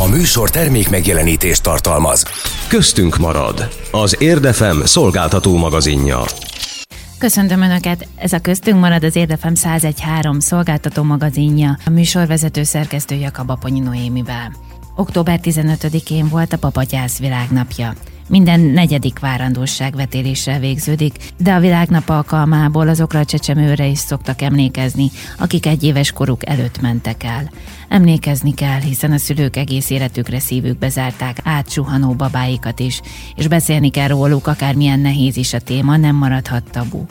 A műsor termék megjelenítést tartalmaz. Köztünk marad. Az Érdefem szolgáltató magazinja. Köszöntöm Önöket! Ez a Köztünk marad az Érdefem 1013 szolgáltató magazinja, a műsorvezető szerkesztő Jakab Aponyi Noémivel. Október 15-én volt a Papagyász világnapja. Minden negyedik várandóság vetéléssel végződik, de a világnap alkalmából azokra a csecsemőre is szoktak emlékezni, akik egy éves koruk előtt mentek el. Emlékezni kell, hiszen a szülők egész életükre szívükbe zárták átsuhanó babáikat is, és beszélni kell róluk, akármilyen nehéz is a téma, nem maradhat tabu.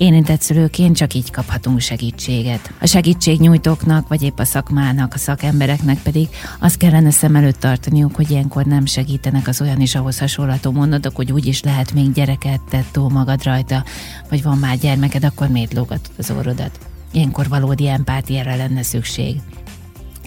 Érintett szülőként csak így kaphatunk segítséget. A segítségnyújtóknak, vagy épp a szakmának, a szakembereknek pedig azt kellene szem előtt tartaniuk, hogy ilyenkor nem segítenek az olyan is ahhoz hasonlatú mondatok, hogy úgy is lehet még gyereket tett túl magad rajta, vagy van már gyermeked, akkor miért lógatod az orrodat. Ilyenkor valódi empátiára lenne szükség.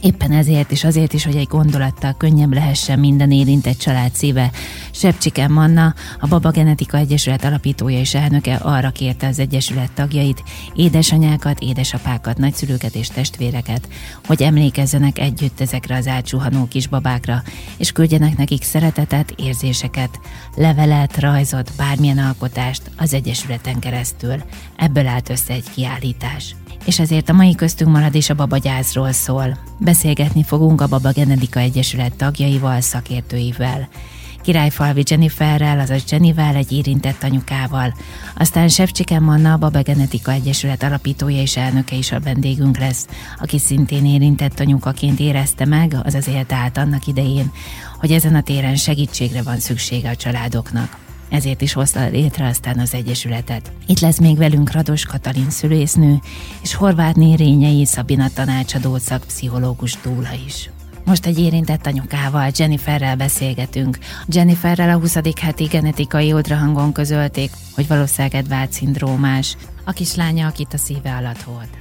Éppen ezért és azért is, hogy egy gondolattal könnyebb lehessen minden érintett család szíve. Sepcsiken Manna, a Baba Genetika Egyesület alapítója és elnöke arra kérte az Egyesület tagjait, édesanyákat, édesapákat, nagyszülőket és testvéreket, hogy emlékezzenek együtt ezekre az átsuhanó kisbabákra, és küldjenek nekik szeretetet, érzéseket, levelet, rajzot, bármilyen alkotást az Egyesületen keresztül. Ebből állt össze egy kiállítás és ezért a mai köztünk marad is a babagyászról szól. Beszélgetni fogunk a Baba Genetika Egyesület tagjaival, szakértőivel. Királyfalvi Jenniferrel, azaz Jennivel, egy érintett anyukával. Aztán Sevcsiken Manna, a Baba Genetika Egyesület alapítója és elnöke is a vendégünk lesz, aki szintén érintett anyukaként érezte meg, azaz élte át annak idején, hogy ezen a téren segítségre van szüksége a családoknak ezért is hozta létre aztán az Egyesületet. Itt lesz még velünk Rados Katalin szülésznő, és Horváth Rényei Szabina tanácsadó szakpszichológus Dúla is. Most egy érintett anyukával, Jenniferrel beszélgetünk. Jenniferrel a 20. heti genetikai ultrahangon közölték, hogy valószínűleg Edward szindrómás, a kislánya, akit a szíve alatt volt.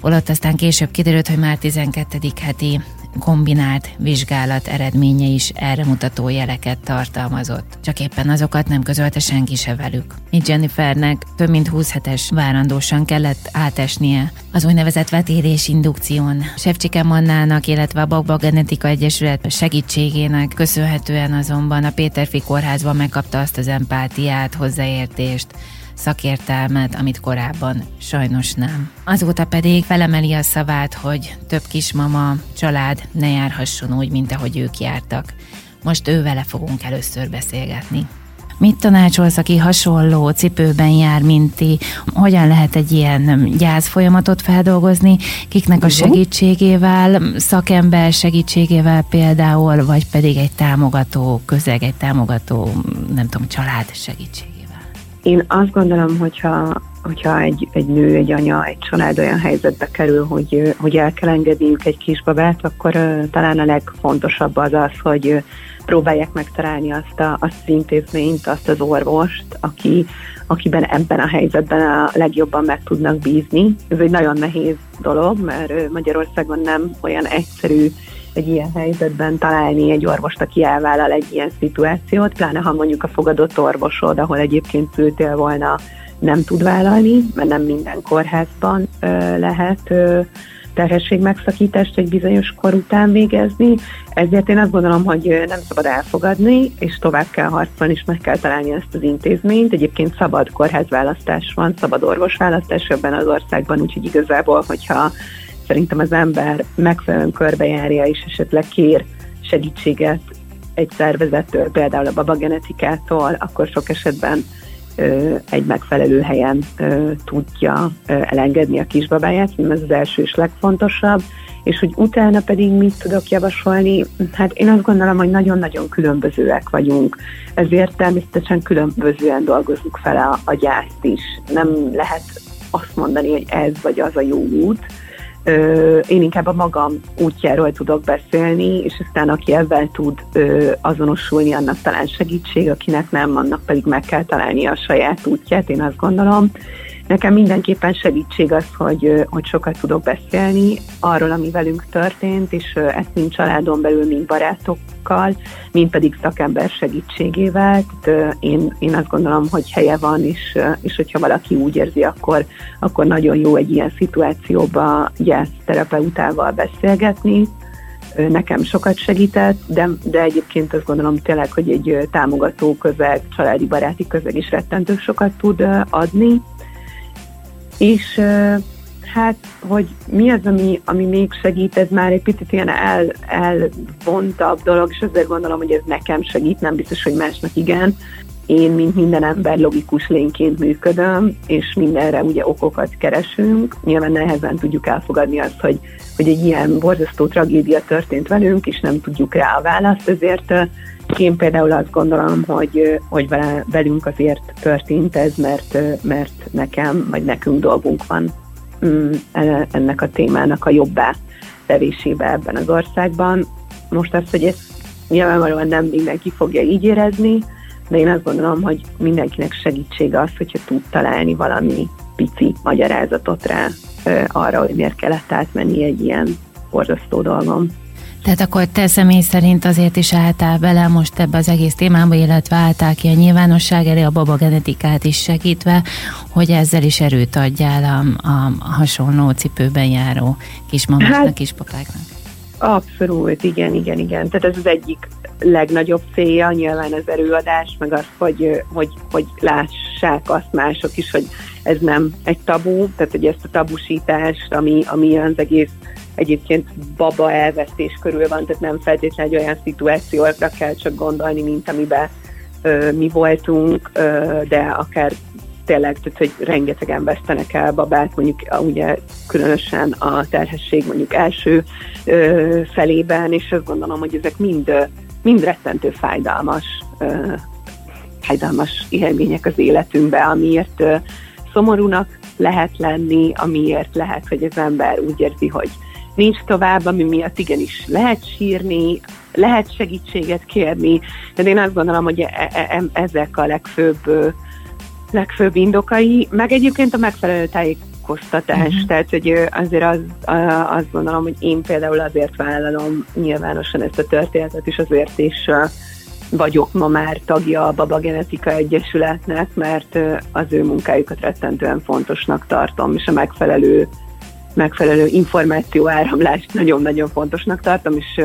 Holott aztán később kiderült, hogy már 12. heti kombinált vizsgálat eredménye is erre mutató jeleket tartalmazott. Csak éppen azokat nem közölte senki se velük. Így Jennifernek több mint 20 hetes várandósan kellett átesnie az úgynevezett vetérés indukción. Sevcsike Mannának, illetve a Bagba Genetika Egyesület segítségének köszönhetően azonban a Péterfi kórházban megkapta azt az empátiát, hozzáértést, szakértelmet, amit korábban sajnos nem. Azóta pedig felemeli a szavát, hogy több kismama, család ne járhasson úgy, mint ahogy ők jártak. Most ő vele fogunk először beszélgetni. Mit tanácsolsz, aki hasonló cipőben jár, mint ti? Hogyan lehet egy ilyen gyász folyamatot feldolgozni? Kiknek a segítségével, szakember segítségével például, vagy pedig egy támogató közeg, egy támogató, nem tudom, család segítség? Én azt gondolom, hogyha, hogyha egy, egy nő, egy anya, egy család olyan helyzetbe kerül, hogy, hogy el kell engedniük egy kisbabát, akkor talán a legfontosabb az az, hogy próbálják megtalálni azt, a, azt az intézményt, azt az orvost, aki, akiben ebben a helyzetben a legjobban meg tudnak bízni. Ez egy nagyon nehéz dolog, mert Magyarországon nem olyan egyszerű egy ilyen helyzetben találni egy orvost, aki elvállal egy ilyen szituációt, pláne ha mondjuk a fogadott orvosod, ahol egyébként szültél volna, nem tud vállalni, mert nem minden kórházban ö, lehet ö, terhességmegszakítást egy bizonyos kor után végezni, ezért én azt gondolom, hogy nem szabad elfogadni, és tovább kell harcolni, és meg kell találni ezt az intézményt. Egyébként szabad kórházválasztás van, szabad orvosválasztás ebben az országban, úgyhogy igazából, hogyha szerintem az ember megfelelően körbejárja, és esetleg kér segítséget egy szervezettől, például a babagenetikától, akkor sok esetben egy megfelelő helyen tudja elengedni a kisbabáját, ez az első és legfontosabb, és hogy utána pedig mit tudok javasolni, hát én azt gondolom, hogy nagyon-nagyon különbözőek vagyunk, ezért természetesen különbözően dolgozunk fel a, a gyászt is. Nem lehet azt mondani, hogy ez vagy az a jó út, én inkább a magam útjáról tudok beszélni, és aztán aki ebben tud azonosulni, annak talán segítség, akinek nem, annak pedig meg kell találni a saját útját, én azt gondolom. Nekem mindenképpen segítség az, hogy, hogy sokat tudok beszélni arról, ami velünk történt, és ezt mind családon belül, mind barátokkal, mind pedig szakember segítségével. Tehát én, én azt gondolom, hogy helye van, és, és hogyha valaki úgy érzi, akkor, akkor nagyon jó egy ilyen szituációba gyászterapeutával beszélgetni, nekem sokat segített, de, de egyébként azt gondolom tényleg, hogy egy támogató közeg, családi baráti közeg is rettentő sokat tud adni. És hát, hogy mi az, ami, ami még segít, ez már egy picit ilyen el, elvontabb dolog, és azért gondolom, hogy ez nekem segít, nem biztos, hogy másnak igen. Én, mint minden ember, logikus lényként működöm, és mindenre ugye okokat keresünk. Nyilván nehezen tudjuk elfogadni azt, hogy, hogy egy ilyen borzasztó tragédia történt velünk, és nem tudjuk rá a választ, ezért én például azt gondolom, hogy, hogy velünk azért történt ez, mert, mert nekem, vagy nekünk dolgunk van mm, e, ennek a témának a jobbá tevésébe ebben az országban. Most azt, hogy ezt nyilvánvalóan nem mindenki fogja így érezni, de én azt gondolom, hogy mindenkinek segítsége az, hogyha tud találni valami pici magyarázatot rá arra, hogy miért kellett átmenni egy ilyen borzasztó dolgom. Tehát akkor te személy szerint azért is álltál bele most ebbe az egész témába, illetve álltál ki a nyilvánosság elé a baba genetikát is segítve, hogy ezzel is erőt adjál a, a, a hasonló cipőben járó kismamáknak, hát, kispapáknak. Abszolút, igen, igen, igen. Tehát ez az egyik legnagyobb célja, nyilván az erőadás, meg az, hogy, hogy, hogy lássák azt mások is, hogy ez nem egy tabu, tehát hogy ezt a tabusítást, ami, ami az egész egyébként baba elvesztés körül van, tehát nem feltétlenül egy olyan szituációra kell csak gondolni, mint amiben ö, mi voltunk, ö, de akár tényleg, tehát hogy rengetegen vesztenek el babát, mondjuk ugye különösen a terhesség mondjuk első ö, felében, és azt gondolom, hogy ezek mind, mind rettentő fájdalmas, ö, fájdalmas élmények az életünkbe, amiért ö, szomorúnak lehet lenni, amiért lehet, hogy az ember úgy érzi, hogy nincs tovább, ami miatt igenis lehet sírni, lehet segítséget kérni, de én azt gondolom, hogy e- e- e- ezek a legfőbb, legfőbb indokai, meg egyébként a megfelelő tájékoztatás, uh-huh. tehát hogy azért az, azt gondolom, hogy én például azért vállalom nyilvánosan ezt a történetet, és azért is vagyok ma már tagja a Baba Genetika Egyesületnek, mert az ő munkájukat rettentően fontosnak tartom, és a megfelelő megfelelő információ áramlást nagyon-nagyon fontosnak tartom, és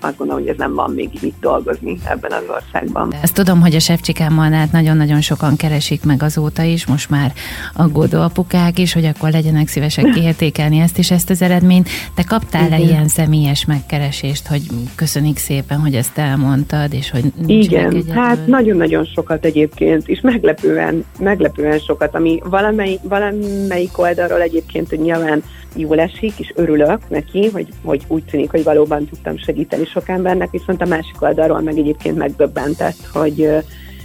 azt gondolom, hogy ez nem van még mit dolgozni ebben az országban. Ezt tudom, hogy a Sevcsikán át nagyon-nagyon sokan keresik meg azóta is, most már aggódó apukák is, hogy akkor legyenek szívesek kiértékelni ezt is, ezt az eredményt. Te kaptál-e Igen. ilyen személyes megkeresést, hogy köszönik szépen, hogy ezt elmondtad, és hogy Igen, hát nagyon-nagyon sokat egyébként, és meglepően, meglepően sokat, ami valamelyik, valamelyik oldalról egyébként, hogy nyilván jól esik, és örülök neki, hogy, hogy úgy tűnik, hogy valóban tudtam segíteni sok embernek, viszont a másik oldalról meg egyébként megdöbbentett, hogy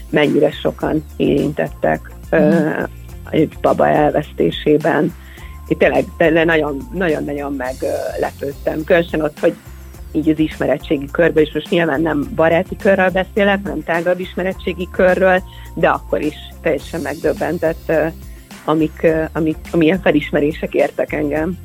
mennyire sokan érintettek mm. egy baba elvesztésében. Itt tényleg, tényleg nagyon, nagyon-nagyon meglepődtem. Különösen ott, hogy így az ismeretségi körben, és most nyilván nem baráti körről beszélek, hanem tágabb ismeretségi körről, de akkor is teljesen megdöbbentett amik, amik, amilyen felismerések értek engem.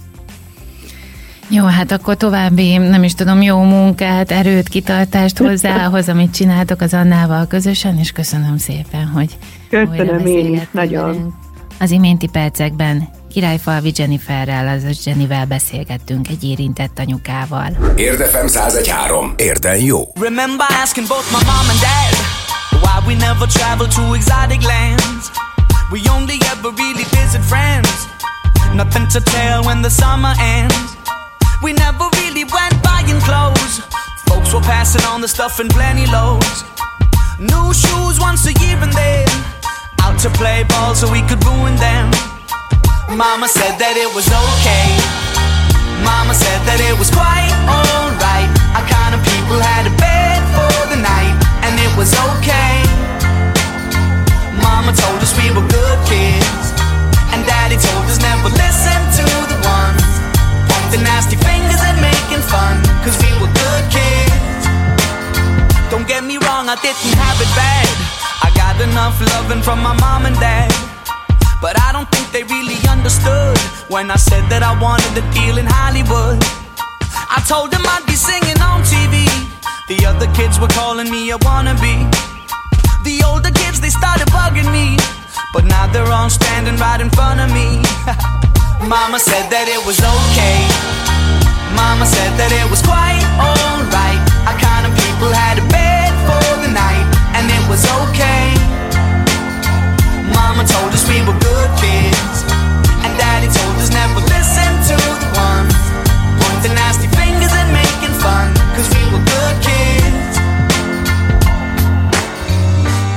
Jó, hát akkor további, nem is tudom, jó munkát, erőt, kitartást hozzá ahhoz, amit csináltok az Annával közösen, és köszönöm szépen, hogy Köszönöm én is, nagyon. Az iménti percekben Királyfalvi Jenniferrel, azaz Jennivel beszélgettünk egy érintett anyukával. Érdefem 1013. Érden jó. Remember asking both my mom and dad why we never travel to exotic lands We only ever really visit friends. Nothing to tell when the summer ends. We never really went buying clothes. Folks were passing on the stuff in plenty loads. New shoes once a year and then out to play ball so we could ruin them. Mama said that it was okay. Mama said that it was quite alright. Our kind of people had a bed for the night, and it was okay. We were good kids. And Daddy told us never listen to the ones pointing nasty fingers and making fun. Cause we were good kids. Don't get me wrong, I didn't have it bad. I got enough loving from my mom and dad. But I don't think they really understood when I said that I wanted a deal in Hollywood. I told them I'd be singing on TV. The other kids were calling me a wannabe. The older kids, they started bugging me. But now they're all standing right in front of me. Mama said that it was okay. Mama said that it was quite alright. Our kind of people had a bed for the night, and it was okay. Mama told us we were good kids, and Daddy told us never listen to the ones pointing nasty fingers and making fun, cause we were good kids.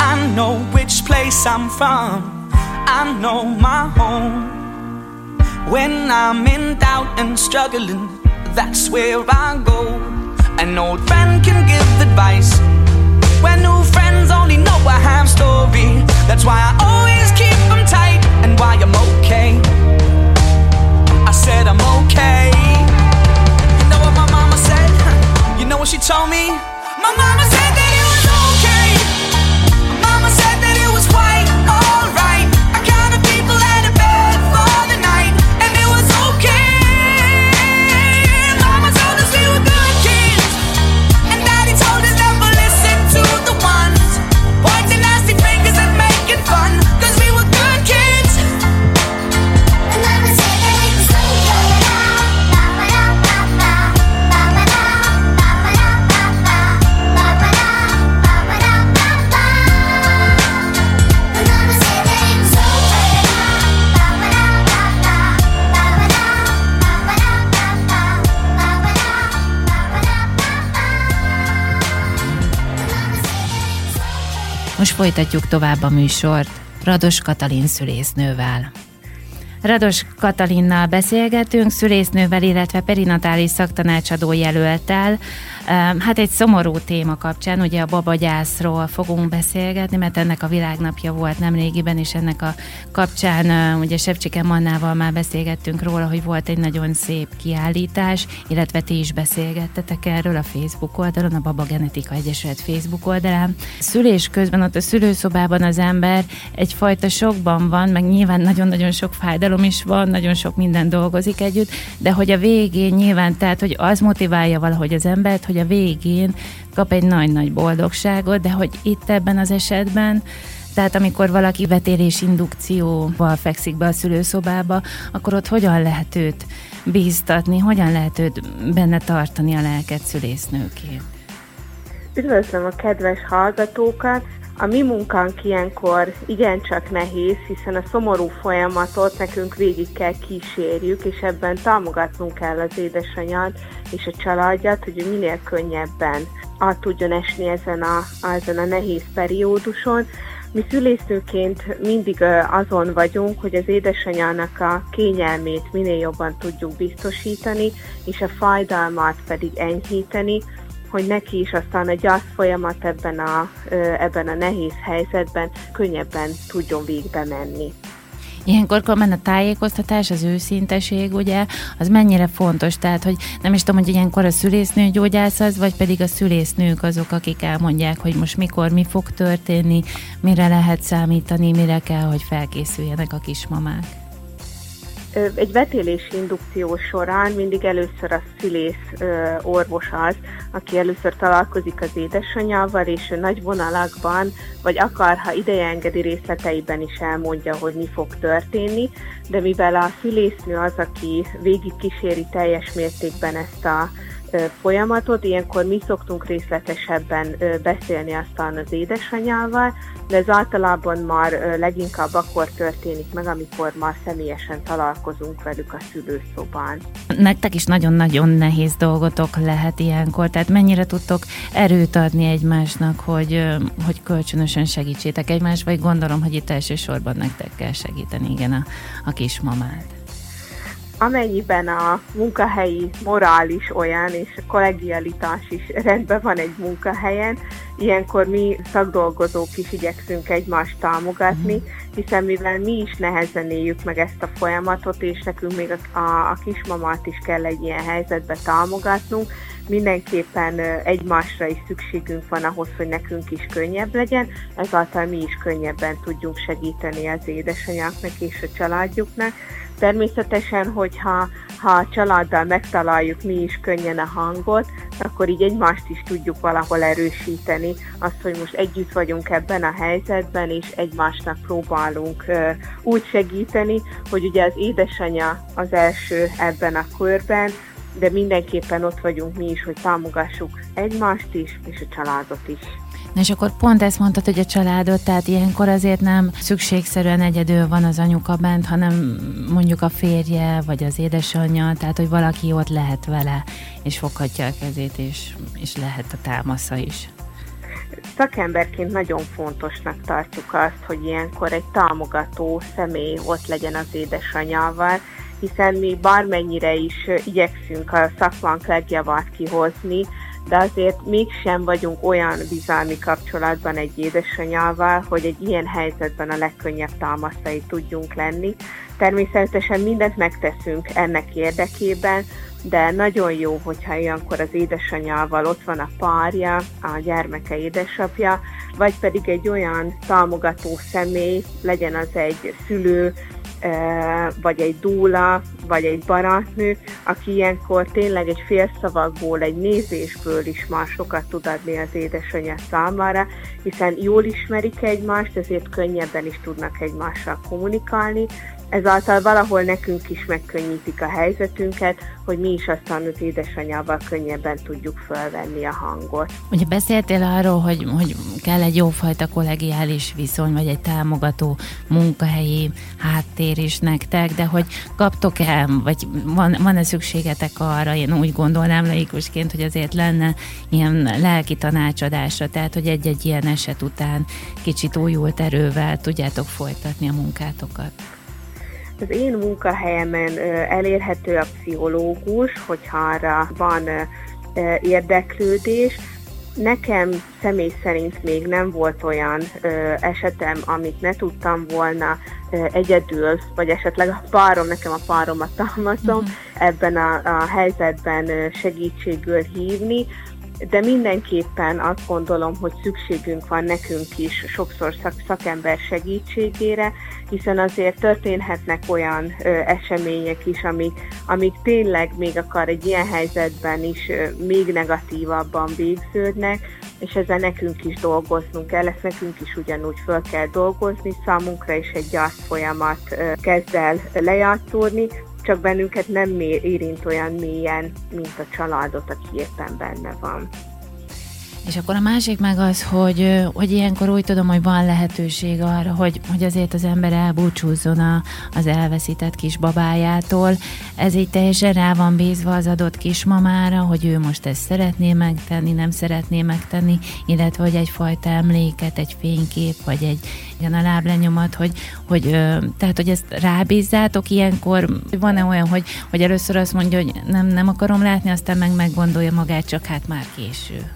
I know which place I'm from, I know my home. When I'm in doubt and struggling, that's where I go. An old friend can give advice when new friends only know a half story. That's why I always folytatjuk tovább a műsort Rados Katalin szülésznővel. Rados Katalinnal beszélgetünk, szülésznővel, illetve perinatális szaktanácsadó jelöltel. Hát egy szomorú téma kapcsán, ugye a babagyászról fogunk beszélgetni, mert ennek a világnapja volt nemrégiben, és ennek a kapcsán ugye Sevcsike Mannával már beszélgettünk róla, hogy volt egy nagyon szép kiállítás, illetve ti is beszélgettetek erről a Facebook oldalon, a Baba Genetika Egyesület Facebook oldalán. Szülés közben ott a szülőszobában az ember egyfajta sokban van, meg nyilván nagyon-nagyon sok fájdalom is van, nagyon sok minden dolgozik együtt, de hogy a végén nyilván, tehát hogy az motiválja valahogy az embert, hogy a végén kap egy nagy-nagy boldogságot, de hogy itt ebben az esetben tehát amikor valaki vetélés indukcióval fekszik be a szülőszobába, akkor ott hogyan lehet őt bíztatni, hogyan lehet őt benne tartani a lelket szülésznőként? Üdvözlöm a kedves hallgatókat! A mi munkánk ilyenkor igencsak nehéz, hiszen a szomorú folyamatot nekünk végig kell kísérjük, és ebben támogatnunk kell az édesanyát és a családját, hogy minél könnyebben át tudjon esni ezen a, ezen a nehéz perióduson. Mi szülésznőként mindig azon vagyunk, hogy az édesanyának a kényelmét minél jobban tudjuk biztosítani, és a fájdalmat pedig enyhíteni, hogy neki is aztán a gyász folyamat ebben a, ebben a nehéz helyzetben könnyebben tudjon végbe menni. Ilyenkor kommen a tájékoztatás, az őszinteség, ugye, az mennyire fontos, tehát, hogy nem is tudom, hogy ilyenkor a szülésznő gyógyász az, vagy pedig a szülésznők azok, akik elmondják, hogy most mikor mi fog történni, mire lehet számítani, mire kell, hogy felkészüljenek a kismamák. Egy vetélési indukció során mindig először a szülész orvos az, aki először találkozik az édesanyával, és nagy vonalakban, vagy akár ha ideje engedi részleteiben is elmondja, hogy mi fog történni, de mivel a szülésznő az, aki végig kíséri teljes mértékben ezt a folyamatot. Ilyenkor mi szoktunk részletesebben beszélni aztán az édesanyával, de ez általában már leginkább akkor történik meg, amikor már személyesen találkozunk velük a szülőszobán. Nektek is nagyon-nagyon nehéz dolgotok lehet ilyenkor, tehát mennyire tudtok erőt adni egymásnak, hogy, hogy kölcsönösen segítsétek egymást, vagy gondolom, hogy itt elsősorban nektek kell segíteni, igen, a, a kismamát amennyiben a munkahelyi morál is olyan, és a kollegialitás is rendben van egy munkahelyen, ilyenkor mi szakdolgozók is igyekszünk egymást támogatni, hiszen mivel mi is nehezen éljük meg ezt a folyamatot, és nekünk még a, a, a kismamát is kell egy ilyen helyzetbe támogatnunk, mindenképpen egymásra is szükségünk van ahhoz, hogy nekünk is könnyebb legyen, ezáltal mi is könnyebben tudjunk segíteni az édesanyáknak és a családjuknak. Természetesen, hogyha ha a családdal megtaláljuk mi is könnyen a hangot, akkor így egymást is tudjuk valahol erősíteni, azt, hogy most együtt vagyunk ebben a helyzetben, és egymásnak próbálunk úgy segíteni, hogy ugye az édesanyja az első ebben a körben, de mindenképpen ott vagyunk mi is, hogy támogassuk egymást is, és a családot is. És akkor pont ezt mondtad, hogy a családot, tehát ilyenkor azért nem szükségszerűen egyedül van az anyuka bent, hanem mondjuk a férje, vagy az édesanyja, tehát hogy valaki ott lehet vele, és foghatja a kezét, és, és lehet a támasza is. Szakemberként nagyon fontosnak tartjuk azt, hogy ilyenkor egy támogató személy ott legyen az édesanyával, hiszen mi bármennyire is igyekszünk a szakmánk legjavát kihozni, de azért mégsem vagyunk olyan bizalmi kapcsolatban egy édesanyával, hogy egy ilyen helyzetben a legkönnyebb támaszai tudjunk lenni. Természetesen mindent megteszünk ennek érdekében, de nagyon jó, hogyha ilyenkor az édesanyával ott van a párja, a gyermeke édesapja, vagy pedig egy olyan támogató személy, legyen az egy szülő, vagy egy dúla, vagy egy barátnő, aki ilyenkor tényleg egy félszavakból, egy nézésből is már sokat tud adni az édesanyja számára, hiszen jól ismerik egymást, ezért könnyebben is tudnak egymással kommunikálni, ezáltal valahol nekünk is megkönnyítik a helyzetünket, hogy mi is aztán az édesanyával könnyebben tudjuk fölvenni a hangot. Ugye beszéltél arról, hogy, hogy kell egy jófajta kollegiális viszony, vagy egy támogató munkahelyi háttér is nektek, de hogy kaptok-e, vagy van, van-e szükségetek arra, én úgy gondolnám laikusként, hogy azért lenne ilyen lelki tanácsadásra, tehát hogy egy-egy ilyen eset után kicsit újult erővel tudjátok folytatni a munkátokat. Az én munkahelyemen elérhető a pszichológus, hogyha arra van érdeklődés. Nekem személy szerint még nem volt olyan ö, esetem, amit ne tudtam volna ö, egyedül, vagy esetleg a párom, nekem a páromat támaszom, uh-huh. ebben a, a helyzetben ö, segítségül hívni de mindenképpen azt gondolom, hogy szükségünk van nekünk is sokszor szak, szakember segítségére, hiszen azért történhetnek olyan ö, események is, amik, amik tényleg még akar egy ilyen helyzetben is ö, még negatívabban végződnek, és ezzel nekünk is dolgoznunk kell, ezt nekünk is ugyanúgy föl kell dolgozni, számunkra is egy gyász folyamat kezd el lejátszódni, csak bennünket nem érint olyan mélyen, mint a családot, aki éppen benne van. És akkor a másik meg az, hogy, hogy ilyenkor úgy tudom, hogy van lehetőség arra, hogy, hogy azért az ember elbúcsúzzon a, az elveszített kisbabájától. Ez így teljesen rá van bízva az adott kismamára, hogy ő most ezt szeretné megtenni, nem szeretné megtenni, illetve hogy egyfajta emléket, egy fénykép, vagy egy igen, a láblenyomat, hogy, hogy tehát, hogy ezt rábízzátok ilyenkor, van-e olyan, hogy, hogy először azt mondja, hogy nem, nem akarom látni, aztán meg meggondolja magát, csak hát már késő.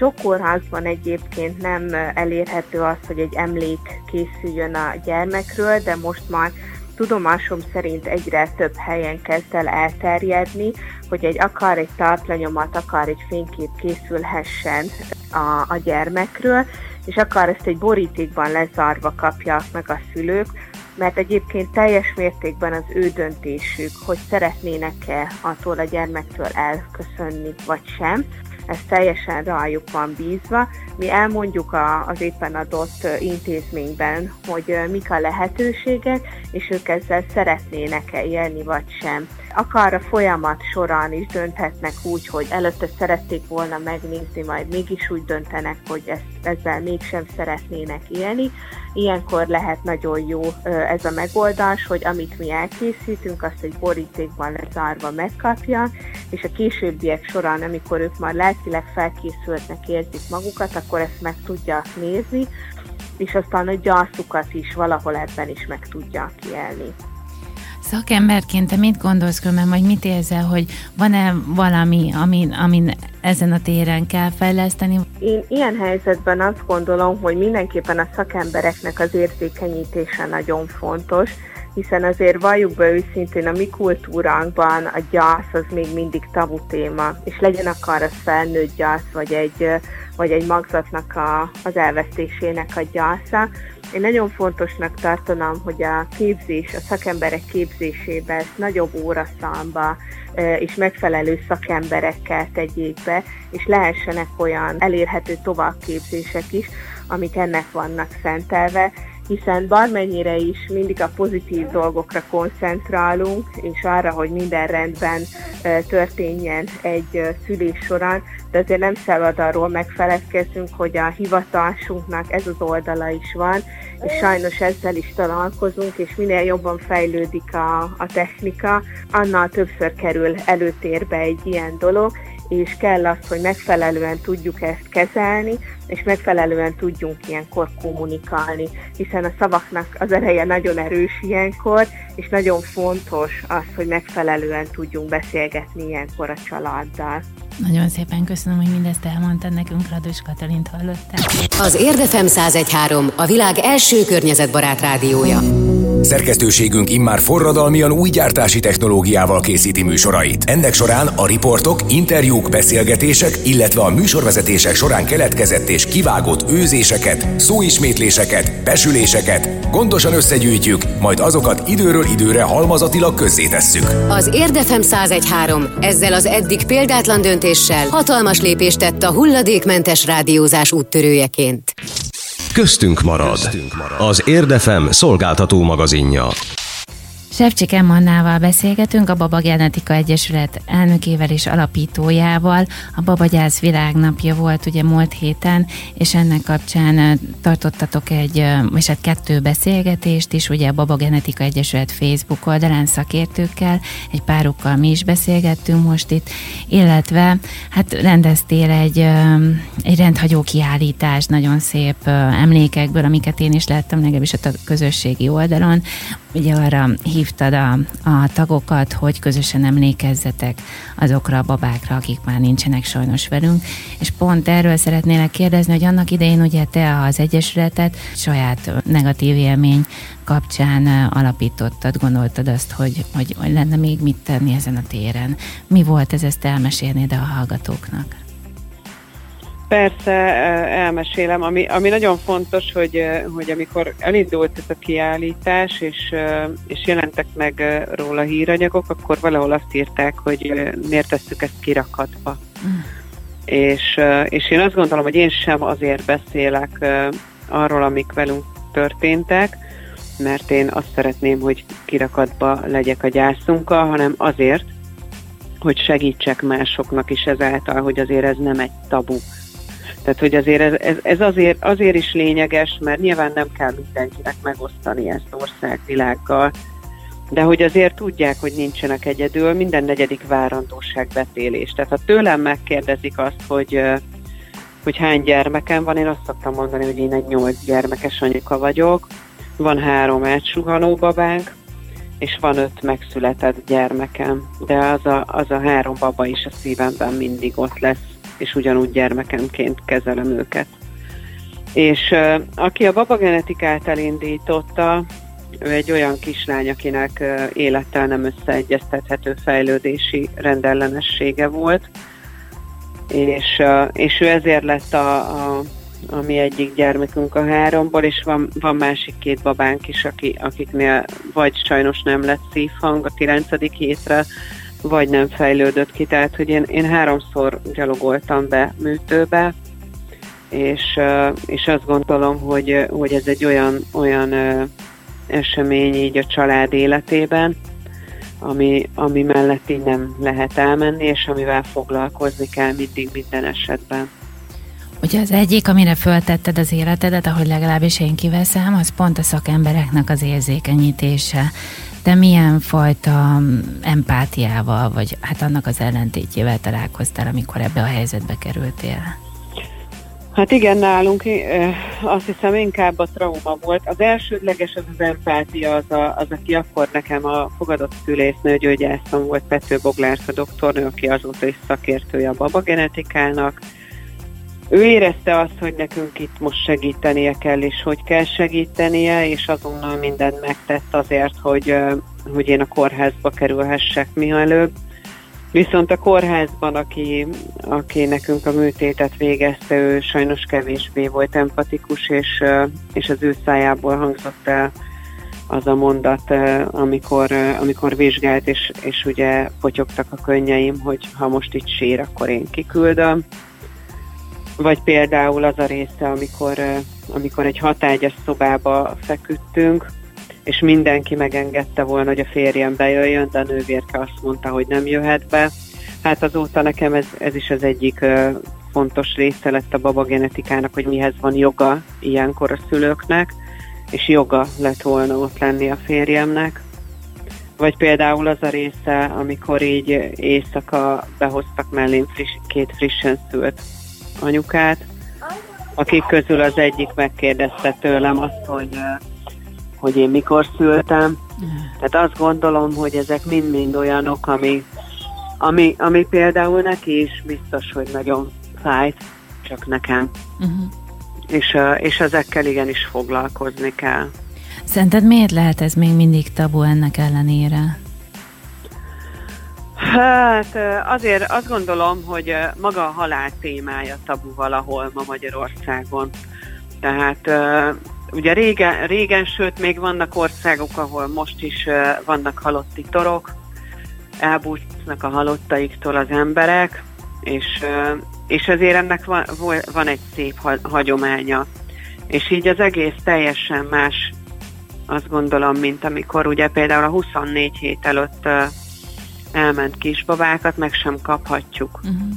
Sok kórházban egyébként nem elérhető az, hogy egy emlék készüljön a gyermekről, de most már tudomásom szerint egyre több helyen kezd el elterjedni, hogy egy akár egy tartlanyomat, akár egy fénykép készülhessen a, a gyermekről, és akár ezt egy borítékban lezárva kapják meg a szülők, mert egyébként teljes mértékben az ő döntésük, hogy szeretnének-e attól a gyermektől elköszönni, vagy sem ez teljesen rájuk van bízva. Mi elmondjuk a, az éppen adott intézményben, hogy mik a lehetőségek, és ők ezzel szeretnének-e élni, vagy sem. Akár a folyamat során is dönthetnek úgy, hogy előtte szerették volna megnézni, majd mégis úgy döntenek, hogy ezt, ezzel mégsem szeretnének élni. Ilyenkor lehet nagyon jó ez a megoldás, hogy amit mi elkészítünk, azt egy borítékban lezárva megkapja, és a későbbiek során, amikor ők már lelkileg felkészültnek érzik magukat, akkor ezt meg tudják nézni, és aztán a gyászukat is valahol ebben is meg tudják élni. Szakemberként te mit gondolsz különben, vagy mit érzel, hogy van-e valami, amin, amin ezen a téren kell fejleszteni? Én ilyen helyzetben azt gondolom, hogy mindenképpen a szakembereknek az érzékenyítése nagyon fontos, hiszen azért valljuk be őszintén, a mi kultúránkban a gyász az még mindig tabu téma, és legyen akar az felnőtt gyász, vagy egy, vagy egy magzatnak a, az elvesztésének a gyásza. Én nagyon fontosnak tartanám, hogy a képzés, a szakemberek képzésébe ezt nagyobb óraszámba és megfelelő szakemberekkel tegyék be, és lehessenek olyan elérhető továbbképzések is, amik ennek vannak szentelve, hiszen bármennyire is mindig a pozitív dolgokra koncentrálunk, és arra, hogy minden rendben történjen egy szülés során, de azért nem szabad arról megfeledkeznünk, hogy a hivatásunknak ez az oldala is van, és sajnos ezzel is találkozunk, és minél jobban fejlődik a, a technika, annál többször kerül előtérbe egy ilyen dolog, és kell az, hogy megfelelően tudjuk ezt kezelni, és megfelelően tudjunk ilyenkor kommunikálni, hiszen a szavaknak az ereje nagyon erős ilyenkor, és nagyon fontos az, hogy megfelelően tudjunk beszélgetni ilyenkor a családdal. Nagyon szépen köszönöm, hogy mindezt elmondtad nekünk, Radus Katalint hallottál. Az Érdefem 1013 a világ első környezetbarát rádiója. Szerkesztőségünk immár forradalmian új gyártási technológiával készíti műsorait. Ennek során a riportok, interjúk, beszélgetések, illetve a műsorvezetések során keletkezett és kivágott őzéseket, szóismétléseket, besüléseket gondosan összegyűjtjük, majd azokat időről időre halmazatilag közzétesszük. Az Érdefem 1013 ezzel az eddig példátlan döntéssel hatalmas lépést tett a hulladékmentes rádiózás úttörőjeként. Köztünk marad. Az Érdefem szolgáltató magazinja. Sevcsik Emmannával beszélgetünk, a Baba Genetika Egyesület elnökével és alapítójával. A Babagyász világnapja volt ugye múlt héten, és ennek kapcsán tartottatok egy, és hát kettő beszélgetést is, ugye a Baba Genetika Egyesület Facebook oldalán szakértőkkel, egy párukkal mi is beszélgettünk most itt, illetve hát rendeztél egy, egy rendhagyó kiállítás, nagyon szép emlékekből, amiket én is láttam, legalábbis a közösségi oldalon. Ugye arra hívtad a, a tagokat, hogy közösen emlékezzetek azokra a babákra, akik már nincsenek sajnos velünk, és pont erről szeretnélek kérdezni, hogy annak idején ugye te az Egyesületet saját negatív élmény kapcsán alapítottad, gondoltad azt, hogy, hogy, hogy lenne még mit tenni ezen a téren. Mi volt ez, ezt elmesélnéd a hallgatóknak? Persze, eh, elmesélem. Ami, ami nagyon fontos, hogy, eh, hogy amikor elindult ez a kiállítás, és, eh, és jelentek meg róla híranyagok, akkor valahol azt írták, hogy miért tesszük ezt kirakatba. És, és én azt gondolom, hogy én sem azért beszélek arról, amik velünk történtek, mert én azt szeretném, hogy kirakatba legyek a gyászunkkal, hanem azért, hogy segítsek másoknak is ezáltal, hogy azért ez nem egy tabu. Tehát, hogy azért ez, ez, ez azért, azért is lényeges, mert nyilván nem kell mindenkinek megosztani ezt országvilággal, de hogy azért tudják, hogy nincsenek egyedül, minden negyedik várandóság betélés. Tehát ha tőlem megkérdezik azt, hogy, hogy hány gyermekem van, én azt szoktam mondani, hogy én egy nyolc gyermekes anyuka vagyok, van három átsuhanó babánk, és van öt megszületett gyermekem, de az a, az a három baba is a szívemben mindig ott lesz, és ugyanúgy gyermekemként kezelem őket. És aki a babagenetikát elindította, ő egy olyan kislány, akinek élettel nem összeegyeztethető fejlődési rendellenessége volt, és, és ő ezért lett a, a, a mi egyik gyermekünk a háromból, és van, van másik két babánk is, aki, akiknél vagy sajnos nem lett szívhang a kilencedik hétre, vagy nem fejlődött ki. Tehát, hogy én, én háromszor gyalogoltam be műtőbe, és, és azt gondolom, hogy, hogy ez egy olyan, olyan esemény így a család életében, ami, ami mellett így nem lehet elmenni, és amivel foglalkozni kell mindig minden esetben. Ugye az egyik, amire föltetted az életedet, ahogy legalábbis én kiveszem, az pont a szakembereknek az érzékenyítése. Te milyen fajta mm, empátiával, vagy hát annak az ellentétjével találkoztál, amikor ebbe a helyzetbe kerültél? Hát igen, nálunk eh, azt hiszem inkább a trauma volt. Az elsődleges az az empátia, az, a, az aki akkor nekem a fogadott szülésznő gyógyászom volt, Pető Boglárka doktornő, aki azóta is szakértője a babagenetikának. Ő érezte azt, hogy nekünk itt most segítenie kell, és hogy kell segítenie, és azonnal mindent megtett azért, hogy, hogy én a kórházba kerülhessek mielőbb. Viszont a kórházban, aki, aki nekünk a műtétet végezte, ő sajnos kevésbé volt empatikus, és, és az ő szájából hangzott el az a mondat, amikor, amikor vizsgált, és, és ugye potyogtak a könnyeim, hogy ha most itt sír, akkor én kiküldöm. Vagy például az a része, amikor, amikor egy hatágyas szobába feküdtünk, és mindenki megengedte volna, hogy a férjem bejöjjön, de a nővérke azt mondta, hogy nem jöhet be. Hát azóta nekem ez, ez is az egyik fontos része lett a babagenetikának, hogy mihez van joga ilyenkor a szülőknek, és joga lett volna ott lenni a férjemnek. Vagy például az a része, amikor így éjszaka behoztak mellém friss, két frissen szült anyukát, akik közül az egyik megkérdezte tőlem azt, hogy, hogy én mikor szültem. Tehát azt gondolom, hogy ezek mind-mind olyanok, ami, ami, ami például neki is biztos, hogy nagyon fájt, csak nekem. Uh-huh. És, és ezekkel igenis foglalkozni kell. Szerinted miért lehet ez még mindig tabu ennek ellenére? Hát azért azt gondolom, hogy maga a halál témája tabu valahol ma Magyarországon. Tehát ugye régen, régen, sőt még vannak országok, ahol most is vannak halotti torok, elbúcsúznak a halottaiktól az emberek, és, és azért ennek van, van egy szép ha- hagyománya. És így az egész teljesen más, azt gondolom, mint amikor ugye például a 24 hét előtt elment kisbabákat meg sem kaphatjuk. Uh-huh.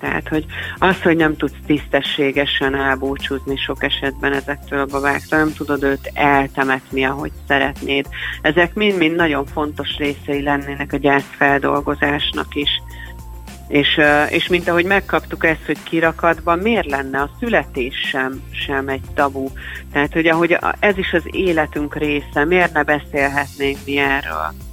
Tehát, hogy az, hogy nem tudsz tisztességesen elbúcsúzni sok esetben ezektől a babáktól, nem tudod őt eltemetni, ahogy szeretnéd. Ezek mind-mind nagyon fontos részei lennének a gyászfeldolgozásnak is. És, és mint ahogy megkaptuk ezt, hogy kirakatban, miért lenne a születés sem, sem egy tabu? Tehát, hogy ahogy ez is az életünk része, miért ne beszélhetnénk mi erről?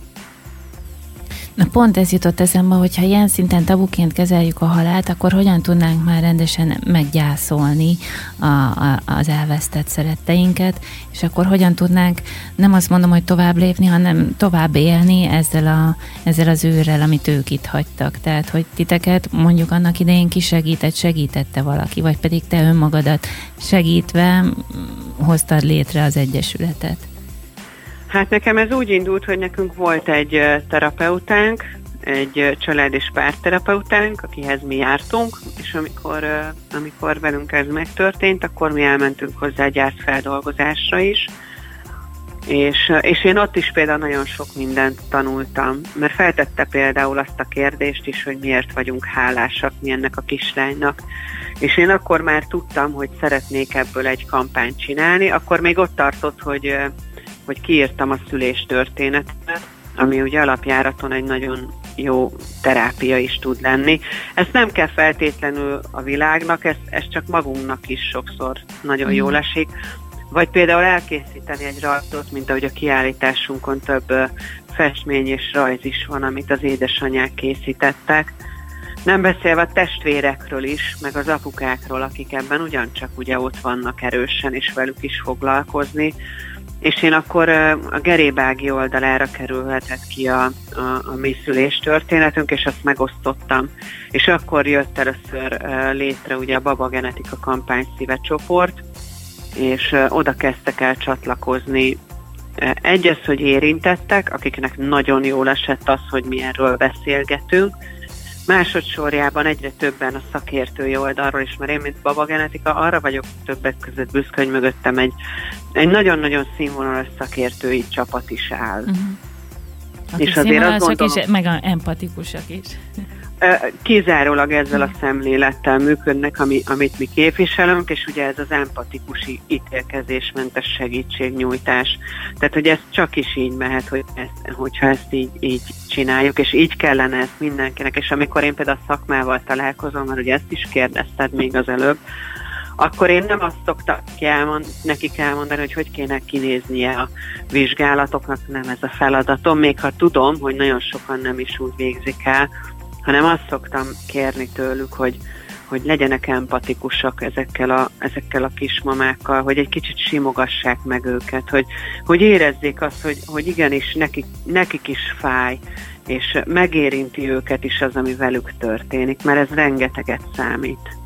Na pont ez jutott eszembe, hogy ha ilyen szinten tabuként kezeljük a halált, akkor hogyan tudnánk már rendesen meggyászolni a, a, az elvesztett szeretteinket, és akkor hogyan tudnánk, nem azt mondom, hogy tovább lépni, hanem tovább élni ezzel, a, ezzel az őrrel, amit ők itt hagytak. Tehát, hogy titeket mondjuk annak idején kisegített, segítette valaki, vagy pedig te önmagadat segítve hoztad létre az Egyesületet. Hát nekem ez úgy indult, hogy nekünk volt egy terapeutánk, egy család és párterapeutánk, akihez mi jártunk, és amikor, amikor velünk ez megtörtént, akkor mi elmentünk hozzá gyászfeldolgozásra is, és, és én ott is például nagyon sok mindent tanultam, mert feltette például azt a kérdést is, hogy miért vagyunk hálásak mi ennek a kislánynak. És én akkor már tudtam, hogy szeretnék ebből egy kampányt csinálni, akkor még ott tartott, hogy hogy kiírtam a szülés történetet, ami ugye alapjáraton egy nagyon jó terápia is tud lenni. Ezt nem kell feltétlenül a világnak, ez, ez csak magunknak is sokszor nagyon Mhm. jól esik. Vagy például elkészíteni egy rajzot, mint ahogy a kiállításunkon több festmény és rajz is van, amit az édesanyák készítettek. Nem beszélve a testvérekről is, meg az apukákról, akik ebben ugyancsak ugye ott vannak erősen, és velük is foglalkozni. És én akkor a Gerébági oldalára kerülhetett ki a, a, a mi szülés történetünk, és azt megosztottam. És akkor jött először létre ugye a Baba Genetika kampány szíve csoport, és oda kezdtek el csatlakozni Ö, egy az, hogy érintettek, akiknek nagyon jól esett az, hogy mi erről beszélgetünk, Másodszorjában egyre többen a szakértői oldalról is, mert én, mint babagenetika, arra vagyok többek között büszke, hogy mögöttem egy, egy nagyon-nagyon színvonalas szakértői csapat is áll. Uh-huh. És azért azt gondolom- is, meg a empatikusak is. Kizárólag ezzel a szemlélettel működnek, ami, amit mi képviselünk, és ugye ez az empatikus ítélkezésmentes segítségnyújtás. Tehát, hogy ez csak is így mehet, hogy ezt, hogyha ezt így, így csináljuk, és így kellene ezt mindenkinek. És amikor én például a szakmával találkozom, mert ugye ezt is kérdezted még az előbb, akkor én nem azt szoktam elmond, nekik elmondani, hogy hogy kéne kinéznie a vizsgálatoknak, nem ez a feladatom, még ha tudom, hogy nagyon sokan nem is úgy végzik el, hanem azt szoktam kérni tőlük, hogy, hogy legyenek empatikusak ezekkel a, ezekkel a kismamákkal, hogy egy kicsit simogassák meg őket, hogy, hogy érezzék azt, hogy, hogy igenis nekik, nekik is fáj, és megérinti őket is az, ami velük történik, mert ez rengeteget számít.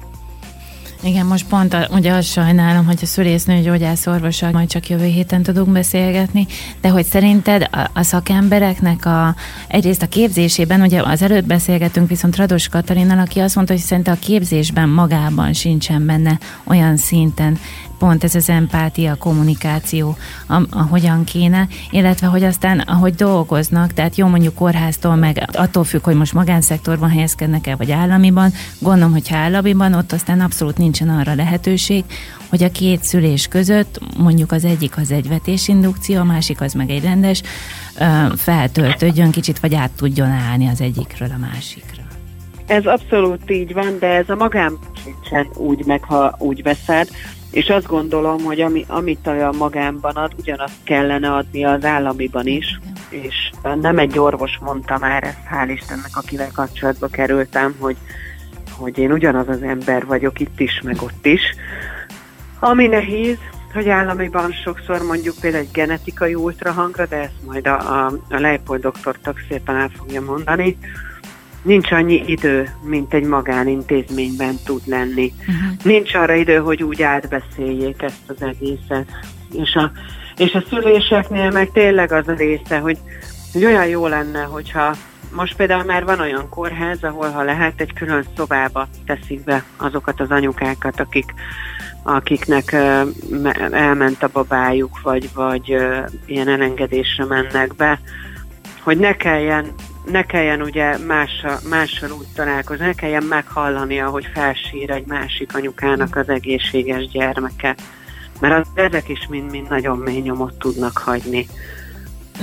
Igen, most pont a, ugye azt sajnálom, hogy a szülésznő gyógyászorvossal majd csak jövő héten tudunk beszélgetni, de hogy szerinted a, a szakembereknek a, egyrészt a képzésében, ugye az előtt beszélgetünk viszont Rados Katalinnal, aki azt mondta, hogy szerint a képzésben magában sincsen benne olyan szinten pont ez az empátia, kommunikáció, ahogyan kéne, illetve hogy aztán, ahogy dolgoznak, tehát jó mondjuk kórháztól, meg attól függ, hogy most magánszektorban helyezkednek el, vagy államiban, gondolom, hogy államiban, ott aztán abszolút nincsen arra lehetőség, hogy a két szülés között mondjuk az egyik az egy vetésindukció, a másik az meg egy rendes, feltöltődjön kicsit, vagy át tudjon állni az egyikről a másikra. Ez abszolút így van, de ez a magán sincsen úgy meg, ha úgy veszed. És azt gondolom, hogy ami, amit a magánban ad, ugyanazt kellene adni az államiban is, és nem egy orvos mondta már ezt, hál' Istennek, akivel kapcsolatba kerültem, hogy, hogy én ugyanaz az ember vagyok itt is, meg ott is. Ami nehéz, hogy államiban sokszor mondjuk például egy genetikai ultrahangra, de ezt majd a, a, a Leipold doktortok szépen el fogja mondani, nincs annyi idő, mint egy magánintézményben tud lenni. Uh-huh. Nincs arra idő, hogy úgy átbeszéljék ezt az egészet. És a, és a szüléseknél meg tényleg az a része, hogy, hogy olyan jó lenne, hogyha most például már van olyan kórház, ahol ha lehet, egy külön szobába teszik be azokat az anyukákat, akik, akiknek elment a babájuk, vagy, vagy ilyen elengedésre mennek be, hogy ne kelljen ne kelljen ugye mással, mással úgy találkozni, ne kelljen meghallania, hogy felsír egy másik anyukának az egészséges gyermeke. Mert az, ezek is mind-mind nagyon mély nyomot tudnak hagyni.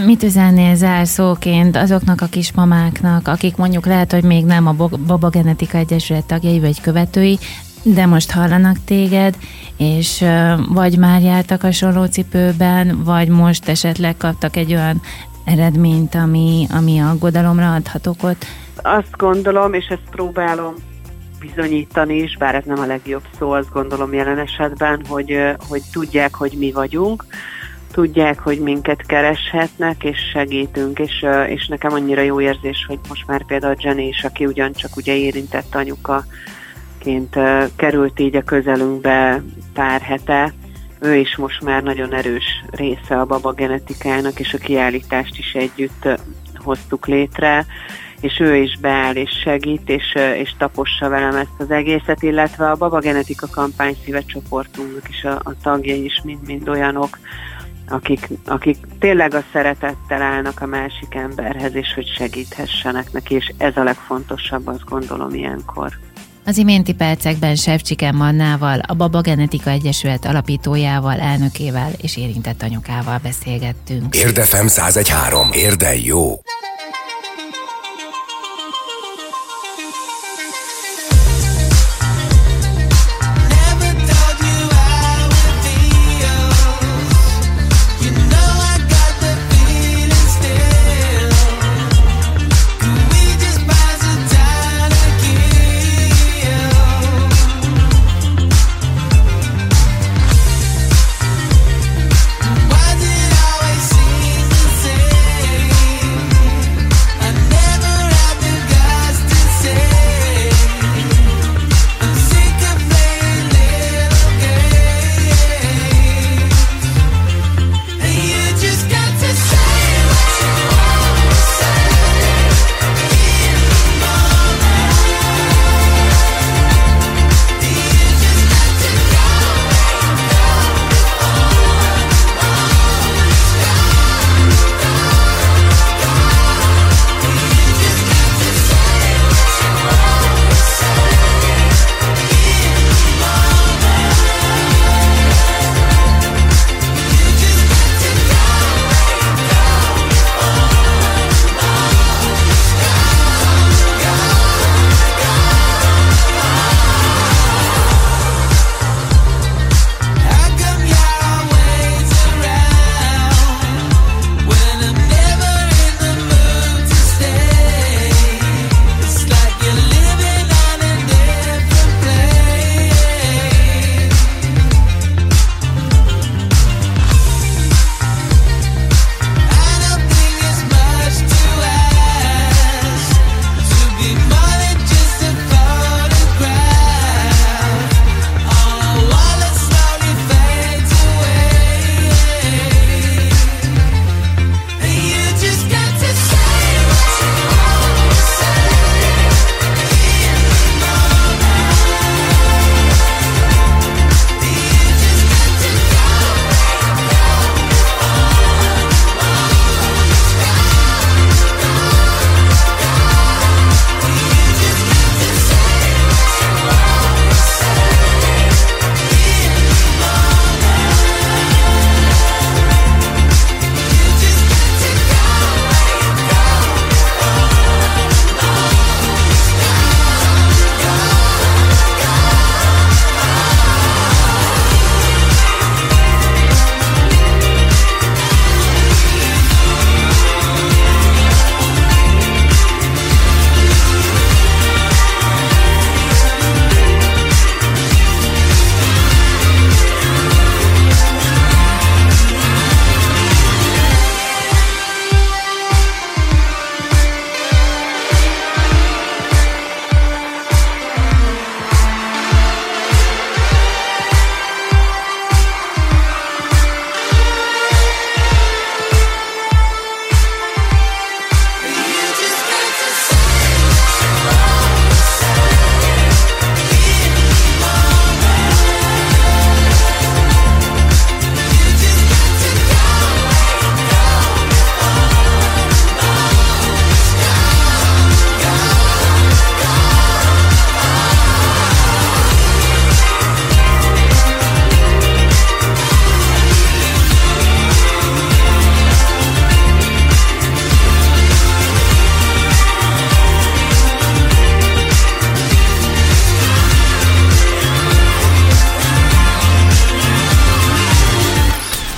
Mit üzennél zárszóként azoknak a kismamáknak, akik mondjuk lehet, hogy még nem a Baba Genetika Egyesület tagjai vagy követői, de most hallanak téged, és vagy már jártak a cipőben, vagy most esetleg kaptak egy olyan eredményt, ami, ami aggodalomra adhat okot? Azt gondolom, és ezt próbálom bizonyítani is, bár ez nem a legjobb szó, azt gondolom jelen esetben, hogy, hogy tudják, hogy mi vagyunk, tudják, hogy minket kereshetnek, és segítünk, és, és nekem annyira jó érzés, hogy most már például Jenny is, aki ugyancsak ugye érintett anyukaként került így a közelünkbe pár hete, ő is most már nagyon erős része a baba genetikának, és a kiállítást is együtt hoztuk létre, és ő is beáll és segít, és, és tapossa velem ezt az egészet, illetve a Baba Genetika kampány szívecsoportunknak is a, a tagjai is mind-mind olyanok, akik, akik tényleg a szeretettel állnak a másik emberhez, és hogy segíthessenek neki, és ez a legfontosabb, azt gondolom ilyenkor. Az iménti percekben Sevcsiken Mannával, a Baba Genetika Egyesület alapítójával, elnökével és érintett anyukával beszélgettünk. Érdefem 1013. Érde jó!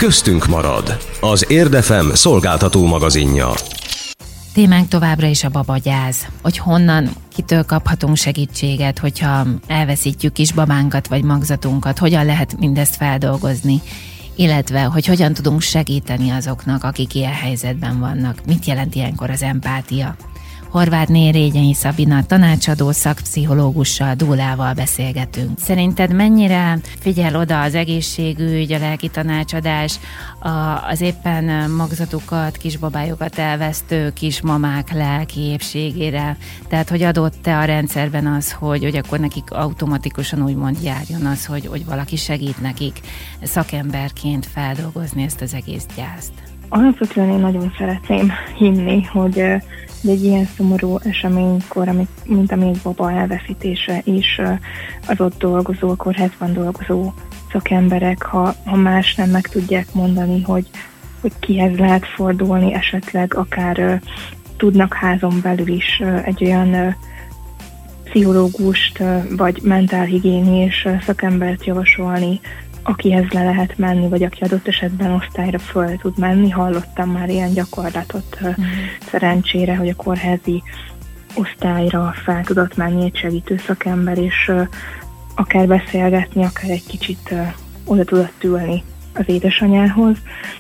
Köztünk marad. Az Érdefem szolgáltató magazinja. Témánk továbbra is a babagyáz, hogy honnan, kitől kaphatunk segítséget, hogyha elveszítjük kisbabánkat vagy magzatunkat, hogyan lehet mindezt feldolgozni, illetve hogy hogyan tudunk segíteni azoknak, akik ilyen helyzetben vannak. Mit jelent ilyenkor az empátia? Horváth Régyenyi Szabina tanácsadó szakpszichológussal, Dúlával beszélgetünk. Szerinted mennyire figyel oda az egészségügy, a lelki tanácsadás, a, az éppen magzatukat, kisbabájukat elvesztő kismamák lelki épségére? Tehát, hogy adott-e a rendszerben az, hogy, hogy akkor nekik automatikusan úgymond járjon az, hogy, hogy valaki segít nekik szakemberként feldolgozni ezt az egész gyászt? Alapvetően én nagyon szeretném hinni, hogy hogy egy ilyen szomorú eseménykor, amit, mint a még baba elveszítése is az ott dolgozó, a kórházban dolgozó szakemberek, ha, ha más nem meg tudják mondani, hogy, hogy kihez lehet fordulni, esetleg akár ö, tudnak házon belül is ö, egy olyan ö, pszichológust vagy mentálhigiénés szakembert javasolni, akihez le lehet menni, vagy aki adott esetben osztályra föl tud menni. Hallottam már ilyen gyakorlatot mm. szerencsére, hogy a kórházi osztályra fel tudott menni egy segítő szakember, és akár beszélgetni, akár egy kicsit oda tudott ülni az édesanyához,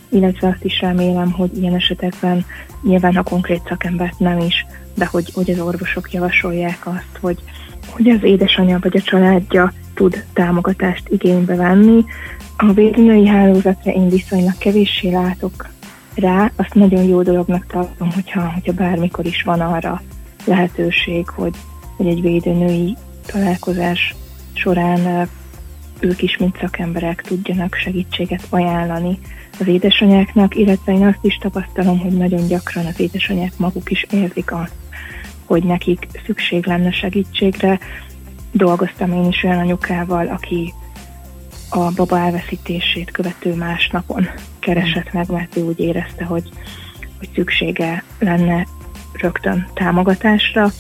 illetve azt is remélem, hogy ilyen esetekben nyilván a konkrét szakembert nem is, de hogy, hogy az orvosok javasolják azt, hogy, hogy az édesanyja vagy a családja tud támogatást igénybe venni. A védnői hálózatra én viszonylag kevéssé látok rá, azt nagyon jó dolognak tartom, hogyha, hogyha bármikor is van arra lehetőség, hogy, hogy egy védőnői találkozás során ők is, mint szakemberek tudjanak segítséget ajánlani az édesanyáknak, illetve én azt is tapasztalom, hogy nagyon gyakran az édesanyák maguk is érzik azt, hogy nekik szükség lenne segítségre. Dolgoztam én is olyan anyukával, aki a baba elveszítését követő másnapon keresett meg, mert ő úgy érezte, hogy, hogy szüksége lenne rögtön támogatásra,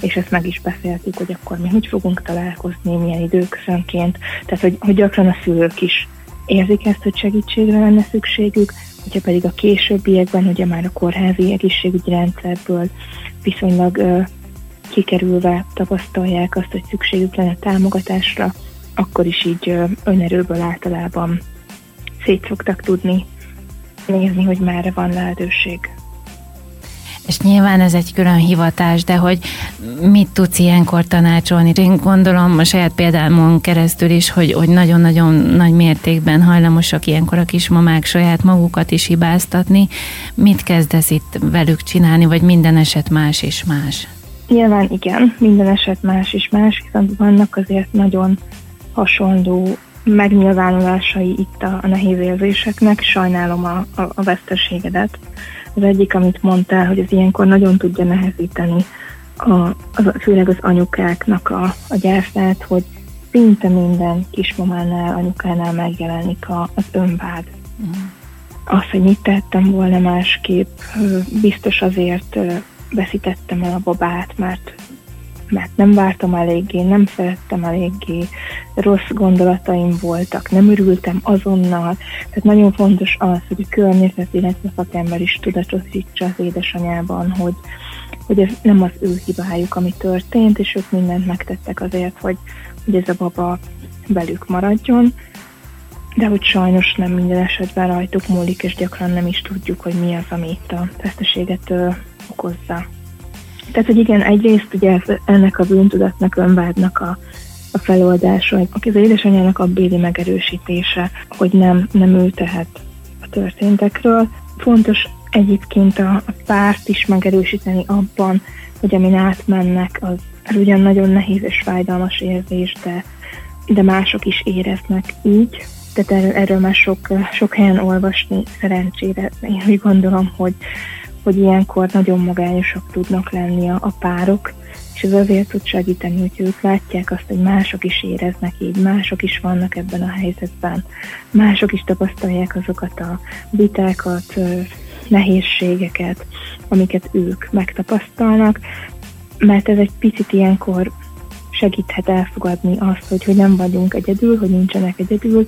és ezt meg is beszéltük, hogy akkor mi hogy fogunk találkozni, milyen időközönként, tehát hogy, hogy gyakran a szülők is érzik ezt, hogy segítségre lenne szükségük, hogyha pedig a későbbiekben, ugye már a kórházi egészségügyi rendszerből viszonylag kikerülve tapasztalják azt, hogy szükségük lenne támogatásra, akkor is így önerőből általában szét szoktak tudni nézni, hogy merre van lehetőség. És nyilván ez egy külön hivatás, de hogy mit tudsz ilyenkor tanácsolni? Én gondolom a saját példámon keresztül is, hogy, hogy nagyon-nagyon nagy mértékben hajlamosak ilyenkor a kismamák saját magukat is hibáztatni. Mit kezdesz itt velük csinálni, vagy minden eset más és más? Nyilván igen, minden eset más és más, viszont vannak azért nagyon hasonló megnyilvánulásai itt a, a nehéz érzéseknek. Sajnálom a, a, a veszteségedet. Az egyik, amit mondtál, hogy ez ilyenkor nagyon tudja nehezíteni a, az, főleg az anyukáknak a, a gyászát, hogy szinte minden kismamánál, anyukánál megjelenik a, az önvád. Mm. Az, hogy mit tettem volna másképp, biztos azért veszítettem el a babát, mert mert nem vártam eléggé, nem szerettem eléggé, rossz gondolataim voltak, nem örültem azonnal. Tehát nagyon fontos az, hogy a környezet, illetve a szakember is tudatosítsa az édesanyában, hogy, hogy ez nem az ő hibájuk, ami történt, és ők mindent megtettek azért, hogy, hogy ez a baba velük maradjon, de hogy sajnos nem minden esetben rajtuk múlik, és gyakran nem is tudjuk, hogy mi az, ami itt a veszteséget okozza. Tehát, hogy igen, egyrészt ugye ennek a bűntudatnak, önvádnak a, a feloldása, az édesanyjának a béli megerősítése, hogy nem, nem ő tehet a történtekről. Fontos egyébként a, a párt is megerősíteni abban, hogy amin átmennek, az, az ugyan nagyon nehéz és fájdalmas érzés, de, de mások is éreznek így. Tehát erről, erről már sok, sok helyen olvasni szerencsére. Én úgy gondolom, hogy, hogy ilyenkor nagyon magányosak tudnak lenni a, a párok, és ez azért tud segíteni, hogy ők látják azt, hogy mások is éreznek így, mások is vannak ebben a helyzetben, mások is tapasztalják azokat a vitákat, nehézségeket, amiket ők megtapasztalnak, mert ez egy picit ilyenkor segíthet elfogadni azt, hogy, hogy nem vagyunk egyedül, hogy nincsenek egyedül,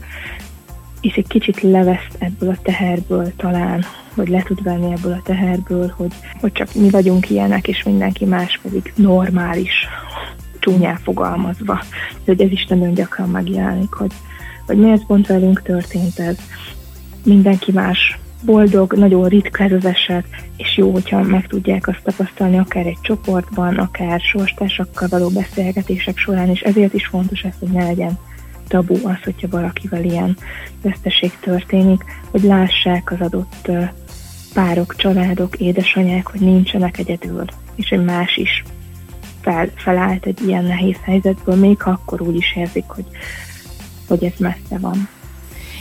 és egy kicsit leveszt ebből a teherből talán, vagy le tud venni ebből a teherből, hogy, hogy csak mi vagyunk ilyenek, és mindenki más pedig normális, csúnyán fogalmazva. Hogy ez is nagyon gyakran megjelenik, hogy, hogy miért pont velünk történt ez. Mindenki más boldog, nagyon ritka ez az eset, és jó, hogyha meg tudják azt tapasztalni akár egy csoportban, akár sorstársakkal való beszélgetések során, és ezért is fontos ez, hogy ne legyen tabu az, hogyha valakivel ilyen veszteség történik, hogy lássák az adott párok, családok, édesanyák, hogy nincsenek egyedül, és hogy más is fel, felállt egy ilyen nehéz helyzetből, még akkor úgy is érzik, hogy, hogy ez messze van.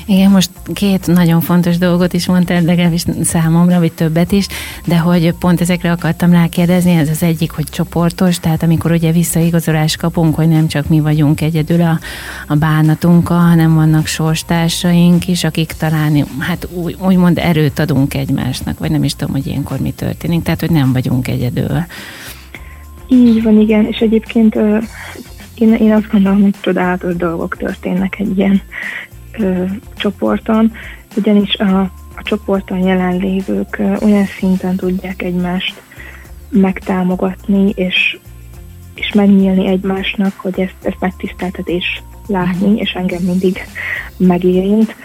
Igen, most két nagyon fontos dolgot is mondtál, legalábbis számomra, vagy többet is, de hogy pont ezekre akartam rákérdezni, ez az egyik, hogy csoportos, tehát amikor ugye visszaigazolást kapunk, hogy nem csak mi vagyunk egyedül a, a bánatunkkal, hanem vannak sorstársaink is, akik talán, hát úgy, úgymond erőt adunk egymásnak, vagy nem is tudom, hogy ilyenkor mi történik, tehát hogy nem vagyunk egyedül. Így van, igen, és egyébként én, én azt gondolom, hogy csodálatos dolgok történnek egy ilyen ö, csoporton, ugyanis a, a csoporton jelenlévők ö, olyan szinten tudják egymást megtámogatni, és, és megnyílni egymásnak, hogy ezt, ezt megtiszteltetés látni, és engem mindig megérint,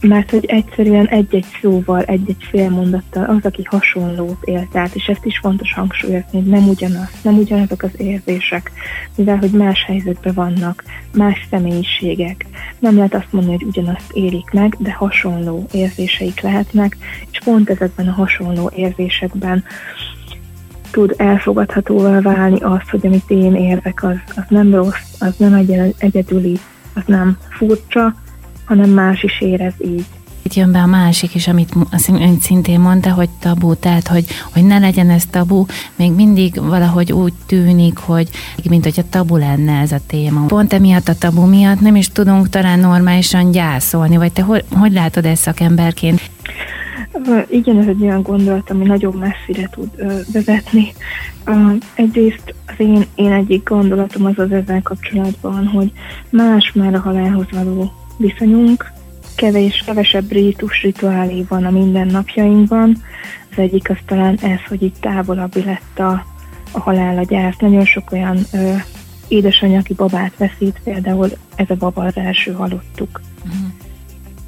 mert hogy egyszerűen egy-egy szóval, egy-egy fél mondattal az, aki hasonlót élt át, és ezt is fontos hangsúlyozni, hogy nem ugyanaz, nem ugyanazok az érzések, mivel hogy más helyzetben vannak, más személyiségek. Nem lehet azt mondani, hogy ugyanazt élik meg, de hasonló érzéseik lehetnek, és pont ezekben a hasonló érzésekben tud elfogadhatóvá válni az, hogy amit én érzek, az, az nem rossz, az nem egy- egyedüli, az nem furcsa, hanem más is érez így. Itt jön be a másik is, amit ön szintén mondta, hogy tabu, tehát hogy, hogy ne legyen ez tabu, még mindig valahogy úgy tűnik, hogy mint hogyha tabu lenne ez a téma. Pont emiatt a tabu miatt nem is tudunk talán normálisan gyászolni, vagy te hogy, hogy látod ezt szakemberként? Igen, ez egy olyan gondolat, ami nagyon messzire tud ö, vezetni. Ö, Egyrészt az én, én egyik gondolatom az az ezzel kapcsolatban, hogy más már a halálhoz való viszonyunk, kevés, kevesebb rítus, rituálé van a mindennapjainkban. Az egyik az talán ez, hogy itt távolabbi lett a, a halál, a gyász. Nagyon sok olyan ö, édesanyja, aki babát veszít, például ez a baba az első halottuk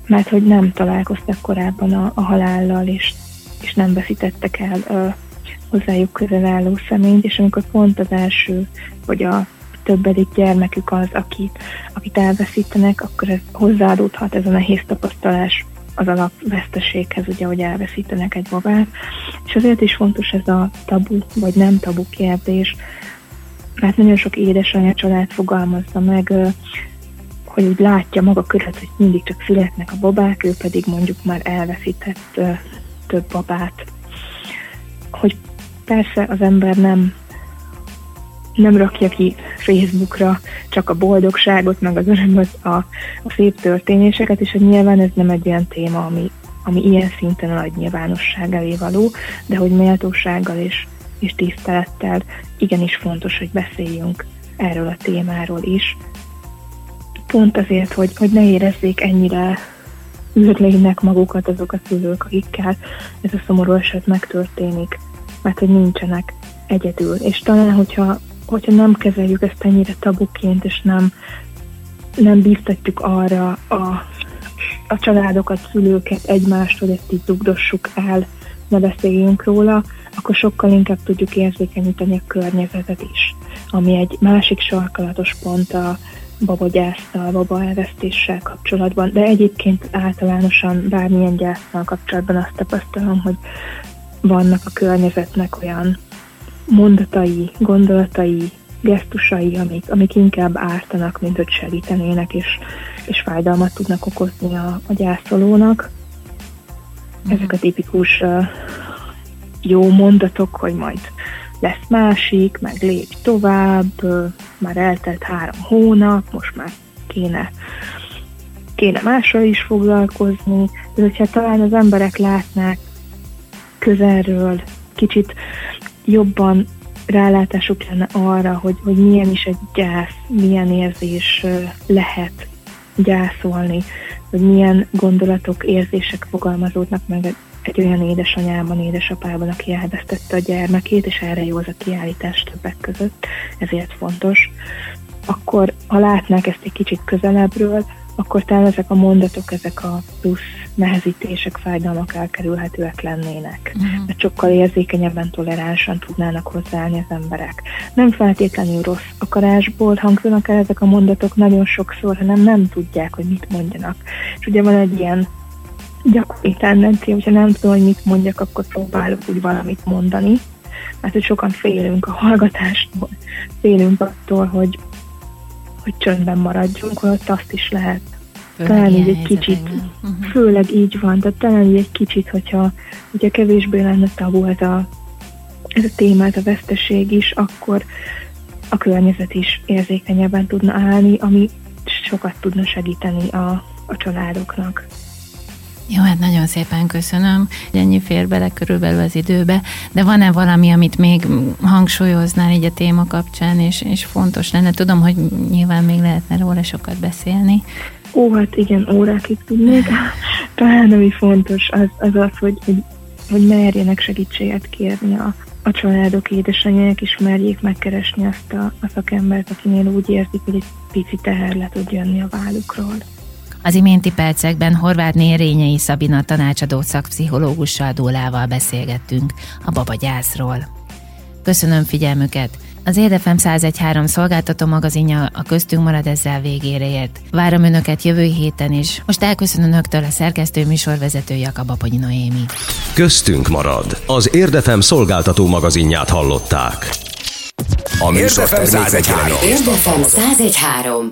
mert hogy nem találkoztak korábban a, a halállal, és, és nem veszítettek el ö, hozzájuk közel álló személyt, és amikor pont az első, vagy a többedik gyermekük az, akit, akit elveszítenek, akkor ez hozzáadódhat ez a nehéz tapasztalás az alapveszteséghez, ugye, hogy elveszítenek egy babát. És azért is fontos ez a tabu, vagy nem tabu kérdés, mert nagyon sok édesanyja család fogalmazza meg, hogy úgy látja maga körül, hogy mindig csak születnek a babák, ő pedig mondjuk már elveszített több babát. Hogy persze az ember nem nem rakja ki Facebookra csak a boldogságot, meg az örömöt, a, a szép történéseket, és hogy nyilván ez nem egy olyan téma, ami, ami ilyen szinten a nagy nyilvánosság elé való, de hogy méltósággal és, és tisztelettel igenis fontos, hogy beszéljünk erről a témáról is, pont azért, hogy, hogy ne érezzék ennyire űrlénynek magukat azok a szülők, akikkel ez a szomorú eset megtörténik, mert hogy nincsenek egyedül. És talán, hogyha, hogyha nem kezeljük ezt ennyire tabuként, és nem, nem bíztatjuk arra a, a családokat, szülőket, egymást, hogy ezt így dugdossuk el, ne beszéljünk róla, akkor sokkal inkább tudjuk érzékenyíteni a környezetet is, ami egy másik sarkalatos pont a, babagyásztal, baba elvesztéssel kapcsolatban, de egyébként általánosan bármilyen gyásztal kapcsolatban azt tapasztalom, hogy vannak a környezetnek olyan mondatai, gondolatai, gesztusai, amik, amik inkább ártanak, mint hogy segítenének, és, és fájdalmat tudnak okozni a, a gyászolónak. Ezek a tipikus uh, jó mondatok, hogy majd lesz másik, meg lépj tovább, már eltelt három hónap, most már kéne, kéne mással is foglalkozni, de hogyha talán az emberek látnák közelről, kicsit jobban rálátásuk lenne arra, hogy, hogy milyen is egy gyász, milyen érzés lehet gyászolni, hogy milyen gondolatok, érzések fogalmazódnak meg egy olyan édesanyában, édesapában, aki elvesztette a gyermekét, és erre jó az a kiállítás többek között, ezért fontos. Akkor, ha látnák ezt egy kicsit közelebbről, akkor talán ezek a mondatok, ezek a plusz nehezítések, fájdalmak elkerülhetőek lennének. Uh-huh. Mert sokkal érzékenyebben, toleránsan tudnának hozzáállni az emberek. Nem feltétlenül rossz akarásból hangzanak el ezek a mondatok nagyon sokszor, hanem nem tudják, hogy mit mondjanak. És ugye van egy ilyen gyakori tendencia, hogyha nem tudom, hogy mit mondjak, akkor próbálok úgy valamit mondani, mert hogy sokan félünk a hallgatástól, félünk attól, hogy, hogy csöndben maradjunk, holott azt is lehet. Főleg talán így egy kicsit. Mhm. főleg így van, tehát talán így egy kicsit, hogyha, hogyha kevésbé lenne tabu ez a, ez a témát, a veszteség is, akkor a környezet is érzékenyebben tudna állni, ami sokat tudna segíteni a, a családoknak. Jó, hát nagyon szépen köszönöm. Ennyi fér bele körülbelül az időbe, de van-e valami, amit még hangsúlyoznál így a téma kapcsán, és, és fontos lenne? Tudom, hogy nyilván még lehetne róla sokat beszélni. Ó, hát igen, órákig tudnék. Talán ami fontos, az az, az hogy, hogy, hogy merjenek segítséget kérni a, a családok, édesanyják, és merjék megkeresni azt a, a szakembert, akinél úgy érzik, hogy egy pici teher le tud jönni a vállukról. Az iménti percekben Horváth Rényei Szabina tanácsadó szakpszichológussal Dólával beszélgettünk a babagyászról. Köszönöm figyelmüket! Az Érdefem 1013 szolgáltató magazinja a köztünk marad ezzel végére ért. Várom Önöket jövő héten is. Most elköszönöm Önöktől a szerkesztő műsorvezető Jakab Aponyi Noémi. Köztünk marad. Az Érdefem szolgáltató magazinját hallották. A műsor termékek Érdefem 1013.